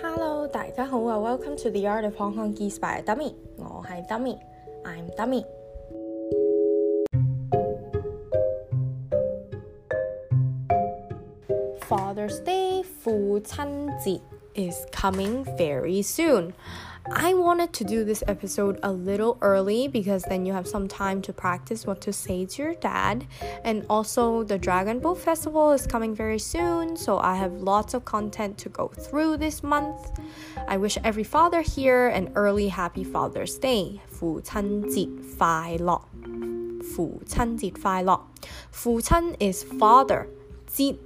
Hello，大家好啊！Welcome to the Art of Hong Kongese by Dummy。我係 Dummy，I'm Dummy。Father's Day，父親節 is coming very soon。I wanted to do this episode a little early because then you have some time to practice what to say to your dad. And also, the Dragon Boat Festival is coming very soon, so I have lots of content to go through this month. I wish every father here an early happy Father's Day. 父亲节快乐！父亲节快乐！父亲 is father. 节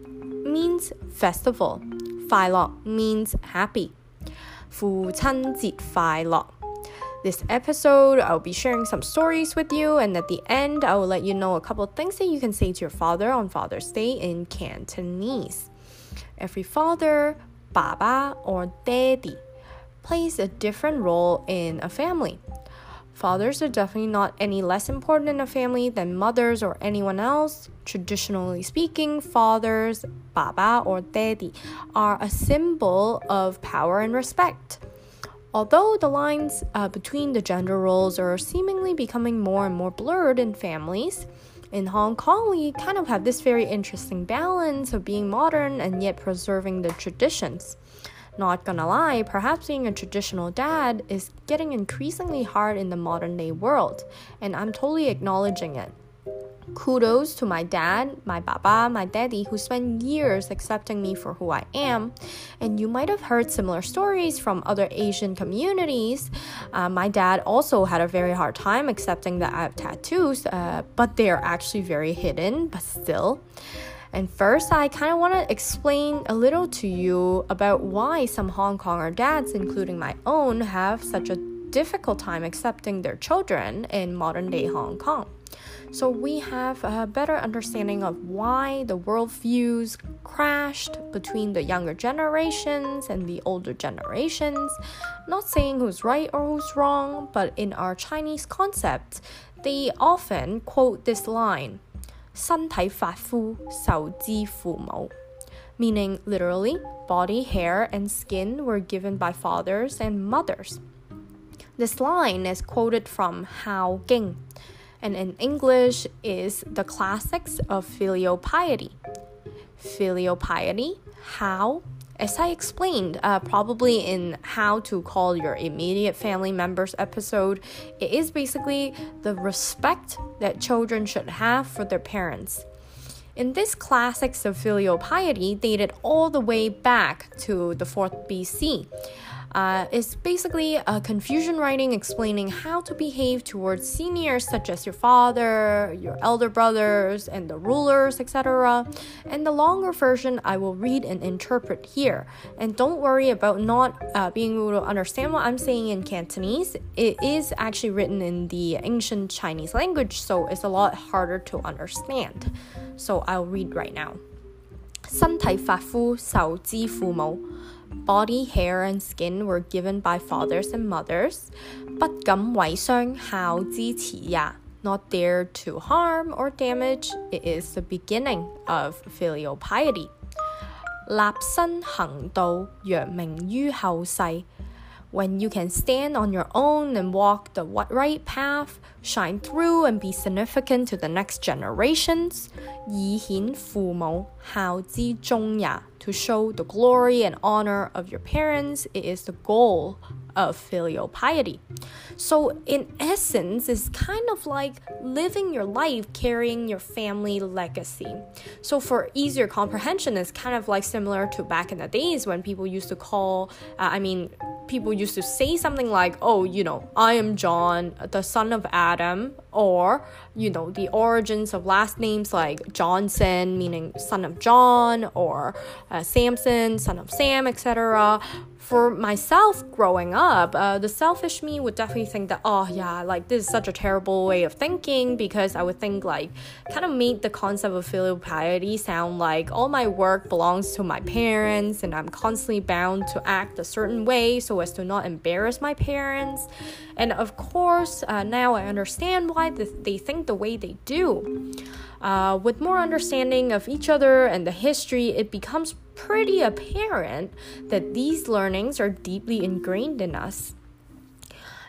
means festival. 快乐 means happy. 父亲节快乐。This episode, I'll be sharing some stories with you, and at the end, I will let you know a couple of things that you can say to your father on Father's Day in Cantonese. Every father, 爸爸 or daddy, plays a different role in a family. Fathers are definitely not any less important in a family than mothers or anyone else. Traditionally speaking, fathers, baba or daddy, are a symbol of power and respect. Although the lines uh, between the gender roles are seemingly becoming more and more blurred in families, in Hong Kong, we kind of have this very interesting balance of being modern and yet preserving the traditions. Not gonna lie, perhaps being a traditional dad is getting increasingly hard in the modern day world, and I'm totally acknowledging it. Kudos to my dad, my baba, my daddy, who spent years accepting me for who I am. And you might have heard similar stories from other Asian communities. Uh, my dad also had a very hard time accepting that I have tattoos, uh, but they are actually very hidden, but still. And first, I kind of want to explain a little to you about why some Hong Konger dads, including my own, have such a difficult time accepting their children in modern day Hong Kong. So we have a better understanding of why the worldviews crashed between the younger generations and the older generations. Not saying who's right or who's wrong, but in our Chinese concept, they often quote this line 身体发肤受之父母 meaning literally, body, hair, and skin were given by fathers and mothers. This line is quoted from Hao Ging, and in English is the classics of filial piety. Filial piety, how as I explained, uh, probably in how to call your immediate family members episode, it is basically the respect that children should have for their parents. In this classics of filial piety dated all the way back to the 4th BC. Uh, it's basically a Confucian writing explaining how to behave towards seniors such as your father, your elder brothers, and the rulers, etc. And the longer version I will read and interpret here. And don't worry about not uh, being able to understand what I'm saying in Cantonese. It is actually written in the ancient Chinese language, so it's a lot harder to understand. So I'll read right now. 身体发肤受之父母。 Body, hair, and skin were given by fathers and mothers. 不敢毁伤孝之始也. Not dare to harm or damage. It is the beginning of filial piety. 立身行道，扬名于后世。when you can stand on your own and walk the right path, shine through and be significant to the next generations, 以显父母孝之终也. To show the glory and honor of your parents, it is the goal of filial piety. So, in essence, it's kind of like living your life carrying your family legacy. So, for easier comprehension, it's kind of like similar to back in the days when people used to call, uh, I mean, people used to say something like, oh, you know, I am John, the son of Adam, or, you know, the origins of last names like Johnson, meaning son of John, or uh, Samson, son of Sam, etc for myself growing up, uh, the selfish me would definitely think that, oh, yeah, like this is such a terrible way of thinking because I would think, like, kind of made the concept of filial piety sound like all my work belongs to my parents and I'm constantly bound to act a certain way so as to not embarrass my parents. And of course, uh, now I understand why they think the way they do. Uh, with more understanding of each other and the history, it becomes pretty apparent that these learnings are deeply ingrained in us.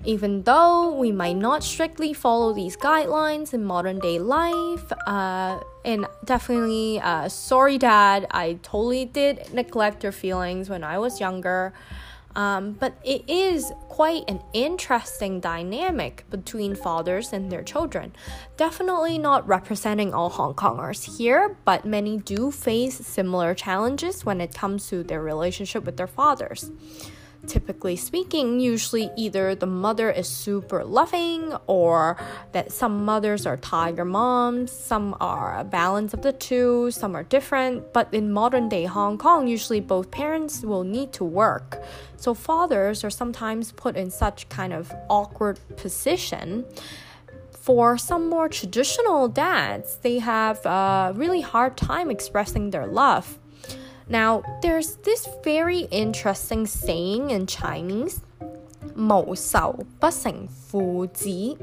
Even though we might not strictly follow these guidelines in modern day life, uh, and definitely, uh, sorry, dad, I totally did neglect your feelings when I was younger. Um, but it is quite an interesting dynamic between fathers and their children. Definitely not representing all Hong Kongers here, but many do face similar challenges when it comes to their relationship with their fathers typically speaking, usually either the mother is super loving or that some mothers are tiger moms, some are a balance of the two, some are different. But in modern day Hong Kong, usually both parents will need to work. So fathers are sometimes put in such kind of awkward position for some more traditional dads, they have a really hard time expressing their love. Now, there's this very interesting saying in Chinese, 无仇不成父子.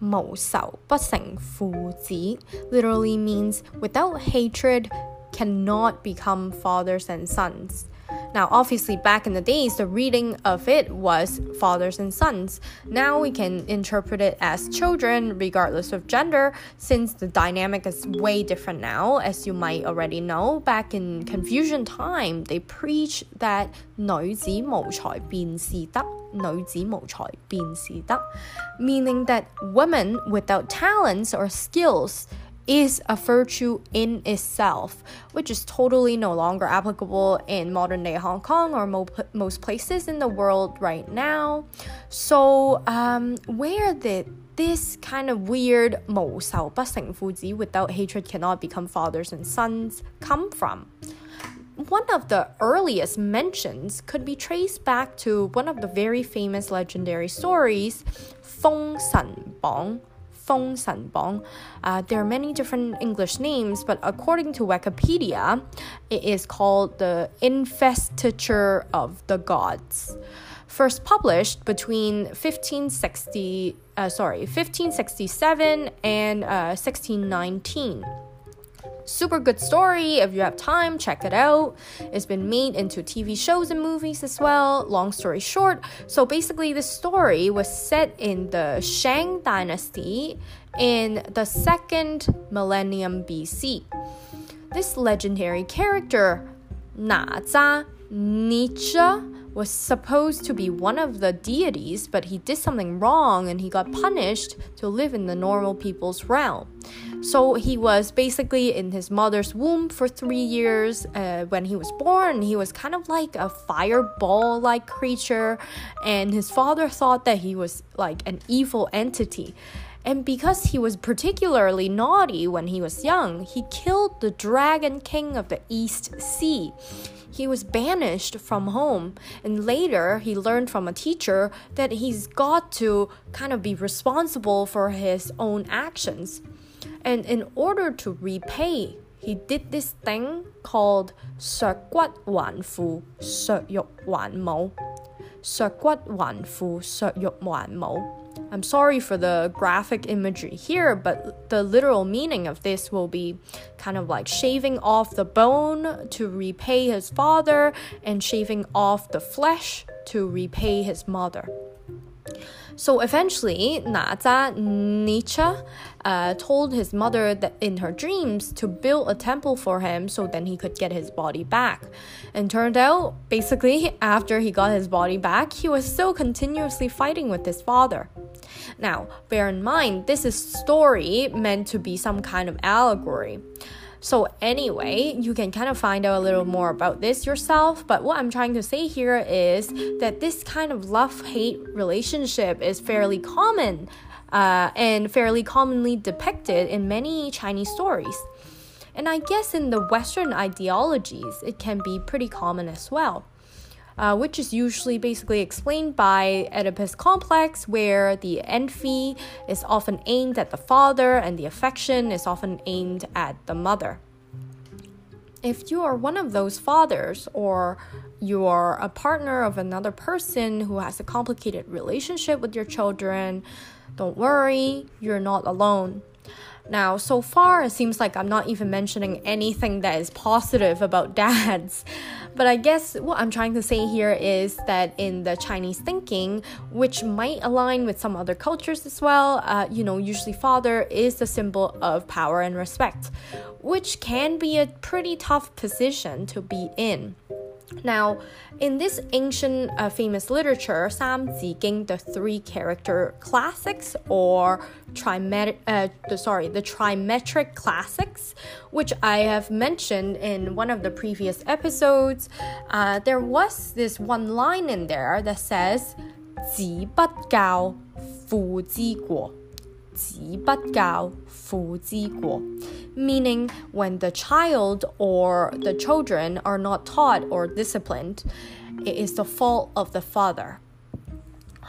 无仇不成父子 literally means without hatred cannot become fathers and sons. Now, obviously, back in the days, the reading of it was fathers and sons. Now we can interpret it as children, regardless of gender, since the dynamic is way different now. As you might already know, back in Confucian time, they preach that 女子无才便是德。女子无才便是德, meaning that women without talents or skills is a virtue in itself, which is totally no longer applicable in modern day Hong Kong or mo- most places in the world right now. So, um, where did this kind of weird 无仇不成父子 without hatred cannot become fathers and sons come from? One of the earliest mentions could be traced back to one of the very famous legendary stories, Feng Shen Bong, Feng Shen Bong. Uh, there are many different English names, but according to Wikipedia, it is called the Investiture of the Gods. First published between 1560, uh, sorry, 1567 and uh, 1619 super good story. If you have time, check it out. It's been made into TV shows and movies as well. Long story short, so basically, the story was set in the Shang Dynasty in the second millennium BC. This legendary character, Na Zha Nezha, was supposed to be one of the deities, but he did something wrong and he got punished to live in the normal people's realm. So he was basically in his mother's womb for three years. Uh, when he was born, he was kind of like a fireball like creature, and his father thought that he was like an evil entity. And because he was particularly naughty when he was young, he killed the dragon king of the East Sea he was banished from home. And later, he learned from a teacher that he's got to kind of be responsible for his own actions. And in order to repay, he did this thing called 削骨还父,削肉还母.削骨还父,削肉还母. I'm sorry for the graphic imagery here, but the literal meaning of this will be kind of like shaving off the bone to repay his father and shaving off the flesh to repay his mother. So eventually, Na Zha Nezha uh, told his mother that in her dreams to build a temple for him so then he could get his body back. And turned out, basically, after he got his body back, he was still continuously fighting with his father. Now, bear in mind, this is story meant to be some kind of allegory. So, anyway, you can kind of find out a little more about this yourself. But what I'm trying to say here is that this kind of love hate relationship is fairly common uh, and fairly commonly depicted in many Chinese stories. And I guess in the Western ideologies, it can be pretty common as well uh, which is usually basically explained by Oedipus complex, where the envy is often aimed at the father and the affection is often aimed at the mother. If you are one of those fathers or you are a partner of another person who has a complicated relationship with your children, don't worry, you're not alone. Now, so far, it seems like I'm not even mentioning anything that is positive about dads. But I guess what I'm trying to say here is that in the Chinese thinking, which might align with some other cultures as well, uh, you know, usually father is the symbol of power and respect, which can be a pretty tough position to be in. Now, in this ancient uh, famous literature, Sam King, the three character classics or trimetric, uh, the, sorry, the trimetric classics, which I have mentioned in one of the previous episodes, uh, there was this one line in there that says, 子不教，父之过。 Meaning when the child or the children are not taught or disciplined, it is the fault of the father.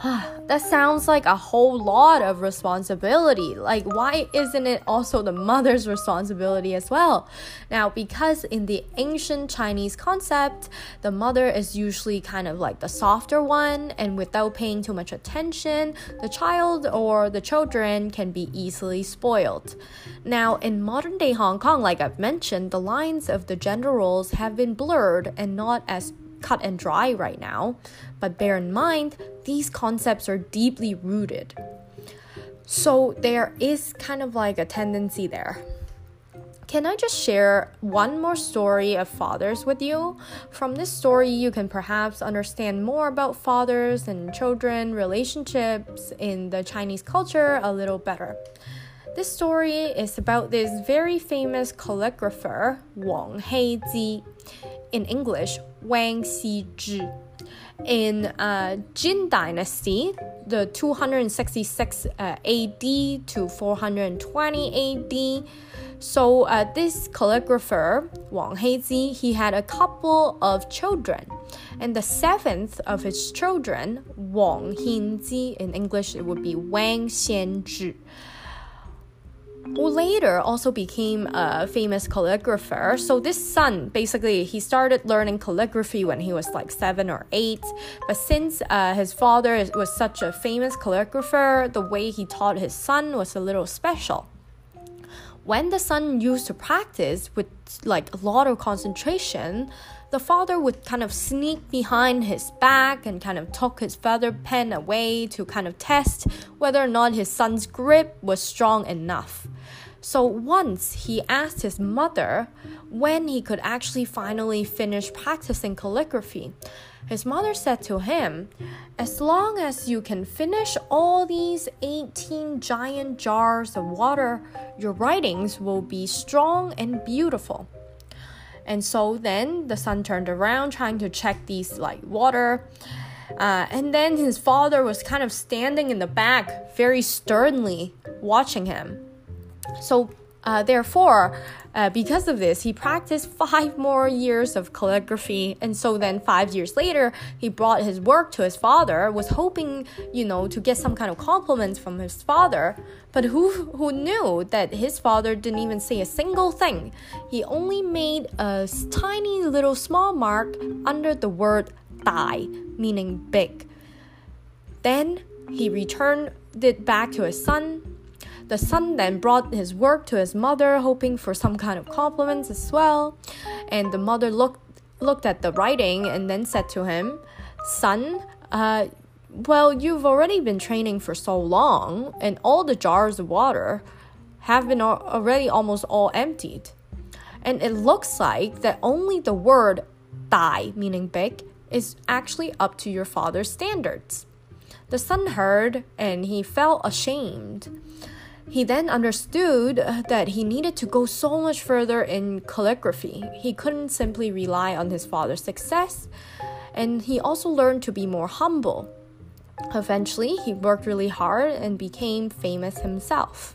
that sounds like a whole lot of responsibility. Like, why isn't it also the mother's responsibility as well? Now, because in the ancient Chinese concept, the mother is usually kind of like the softer one, and without paying too much attention, the child or the children can be easily spoiled. Now, in modern day Hong Kong, like I've mentioned, the lines of the gender roles have been blurred and not as cut and dry right now, but bear in mind, these concepts are deeply rooted. So there is kind of like a tendency there. Can I just share one more story of fathers with you? From this story, you can perhaps understand more about fathers and children relationships in the Chinese culture a little better. This story is about this very famous calligrapher, Wang Heiji in English, Wang Xizhi. In uh, Jin Dynasty, the 266 uh, AD to 420 AD. So uh, this calligrapher, Wang Heiji, he had a couple of children. And the seventh of his children, Wang Hinji, in English it would be Wang Xianzhi who later also became a famous calligrapher. So this son, basically, he started learning calligraphy when he was like seven or eight. But since uh, his father was such a famous calligrapher, the way he taught his son was a little special. When the son used to practice with like a lot of concentration, the father would kind of sneak behind his back and kind of took his feather pen away to kind of test whether or not his son's grip was strong enough. So once he asked his mother when he could actually finally finish practicing calligraphy. His mother said to him, As long as you can finish all these 18 giant jars of water, your writings will be strong and beautiful. And so then the son turned around trying to check these like water. Uh, and then his father was kind of standing in the back, very sternly watching him. So uh, therefore, uh, because of this, he practiced five more years of calligraphy, and so then five years later, he brought his work to his father, was hoping, you know, to get some kind of compliments from his father. But who who knew that his father didn't even say a single thing? He only made a tiny little small mark under the word "dai," meaning big. Then he returned it back to his son the son then brought his work to his mother, hoping for some kind of compliments as well. And the mother looked looked at the writing and then said to him, "Son, uh, well, you've already been training for so long, and all the jars of water have been already almost all emptied. And it looks like that only the word dai, meaning big, is actually up to your father's standards. The son heard and he felt ashamed. He then understood that he needed to go so much further in calligraphy. He couldn't simply rely on his father's success, and he also learned to be more humble. Eventually, he worked really hard and became famous himself.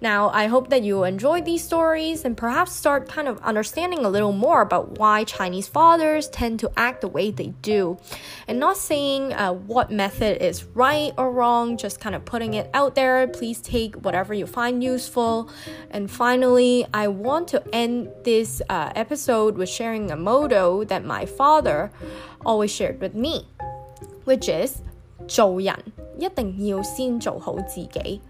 Now, I hope that you enjoyed these stories and perhaps start kind of understanding a little more about why Chinese fathers tend to act the way they do. And not saying uh, what method is right or wrong, just kind of putting it out there. Please take whatever you find useful. And finally, I want to end this uh, episode with sharing a motto that my father always shared with me, which is 做人一定要先做好自己。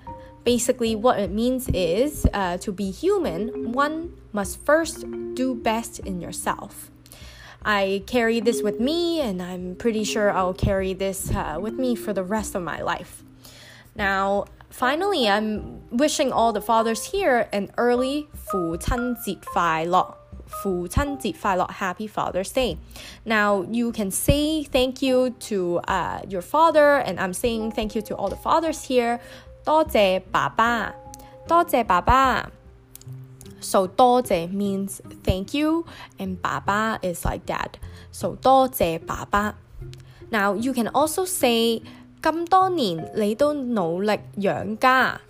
Basically, what it means is uh, to be human, one must first do best in yourself. I carry this with me, and I'm pretty sure I'll carry this uh, with me for the rest of my life. Now, finally, I'm wishing all the fathers here an early 父亲节快乐。父亲节快乐，Happy Father's Day. Now you can say thank you to uh, your father, and I'm saying thank you to all the fathers here. 多谢爸爸，多谢爸爸。So 多谢 means thank you, and 爸爸 is like dad. So 多谢爸爸。Now you can also say 咁多年你都努力养家。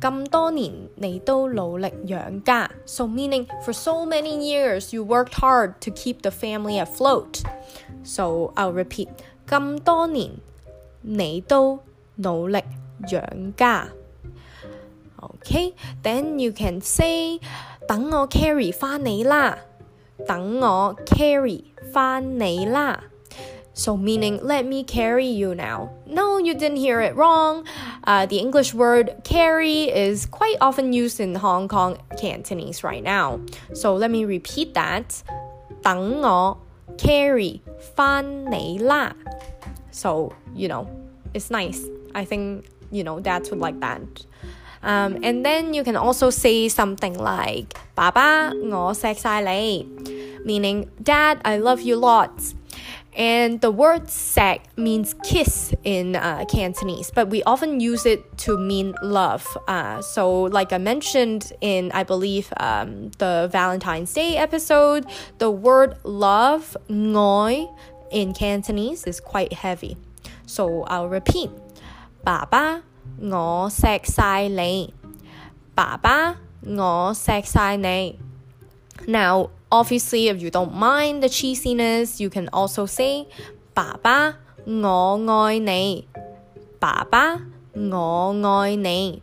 咁多年你都努力养家，so meaning for so many years you worked hard to keep the family afloat. So I'll repeat，咁多年你都努力 养家。Okay, then you can say 等我 carry 翻你啦，等我 carry 翻你啦。So, meaning, let me carry you now. No, you didn't hear it wrong. Uh, the English word carry is quite often used in Hong Kong Cantonese right now. So, let me repeat that. 等我 carry 翻你啦. So, you know, it's nice. I think, you know, dads would like that. Um, and then you can also say something like 爸爸我锡晒你 meaning dad I love you lots and the word "sek" means kiss in uh, Cantonese, but we often use it to mean love. Uh, so, like I mentioned in, I believe, um, the Valentine's Day episode, the word love, ngoi, in Cantonese is quite heavy. So, I'll repeat. 爸爸，我锡晒你。爸爸，我锡晒你。Now, Obviously, if you don't mind the cheesiness, you can also say 爸爸，我爱你。爸爸，我爱你。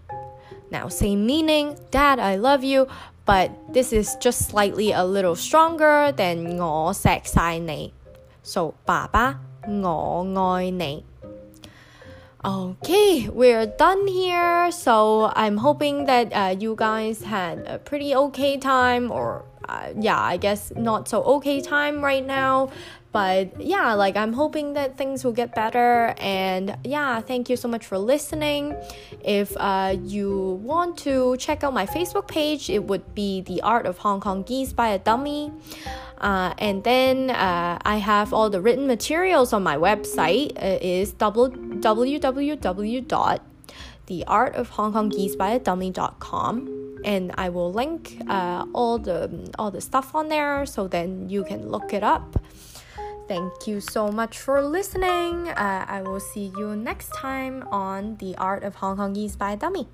Now, same meaning, Dad, I love you, but this is just slightly a little stronger than 我锡晒你。So, 爸爸，我爱你。 Okay, we're done here. So I'm hoping that uh, you guys had a pretty okay time or uh, yeah, I guess not so okay time right now. But yeah, like I'm hoping that things will get better. And yeah, thank you so much for listening. If uh, you want to check out my Facebook page, it would be The Art of Hong Kongese by a Dummy. Uh, and then uh, I have all the written materials on my website. It is www.theartofhongkonggeesebyadummy.com and I will link uh, all the all the stuff on there so then you can look it up. Thank you so much for listening. Uh, I will see you next time on The Art of Hong Kong Kongese by Dummy.